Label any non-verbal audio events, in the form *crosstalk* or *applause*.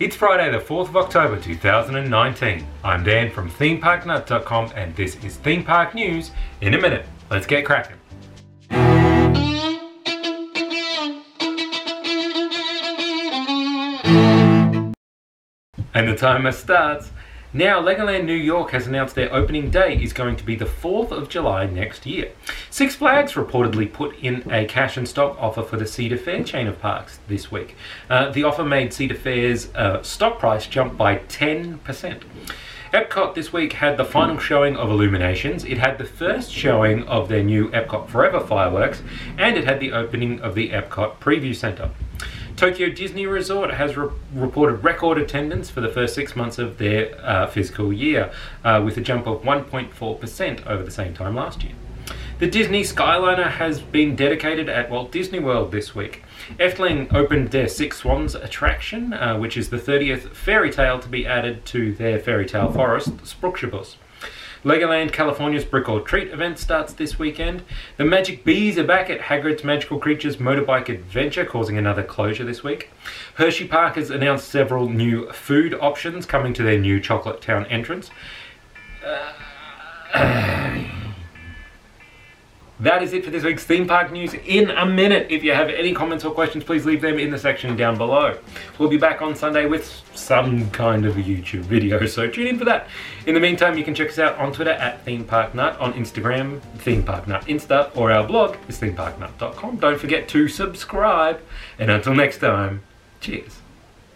It's Friday, the 4th of October 2019. I'm Dan from themeparknut.com and this is Theme Park News in a minute. Let's get cracking. And the timer starts. Now, Legoland New York has announced their opening day is going to be the 4th of July next year. Six Flags reportedly put in a cash and stock offer for the Cedar Fair chain of parks this week. Uh, the offer made Cedar Fair's uh, stock price jump by 10%. Epcot this week had the final showing of Illuminations, it had the first showing of their new Epcot Forever fireworks, and it had the opening of the Epcot Preview Center. Tokyo Disney Resort has re- reported record attendance for the first six months of their uh, fiscal year, uh, with a jump of 1.4% over the same time last year. The Disney Skyliner has been dedicated at Walt Disney World this week. Efteling opened their Six Swans attraction, uh, which is the 30th fairy tale to be added to their fairy tale forest, Sprookjesbos. Legoland California's Brick or Treat event starts this weekend. The Magic Bees are back at Hagrid's Magical Creatures Motorbike Adventure, causing another closure this week. Hersheypark has announced several new food options coming to their new Chocolate Town entrance. Uh, *clears throat* that is it for this week's theme park news in a minute. If you have any comments or questions, please leave them in the section down below. We'll be back on Sunday with some kind of a YouTube video, *laughs* so tune in for that. In the meantime, you can check us out on Twitter at Theme Park Nut, on Instagram, Theme Park Nut Insta, or our blog is themeparknut.com. Don't forget to subscribe, and until next time, cheers.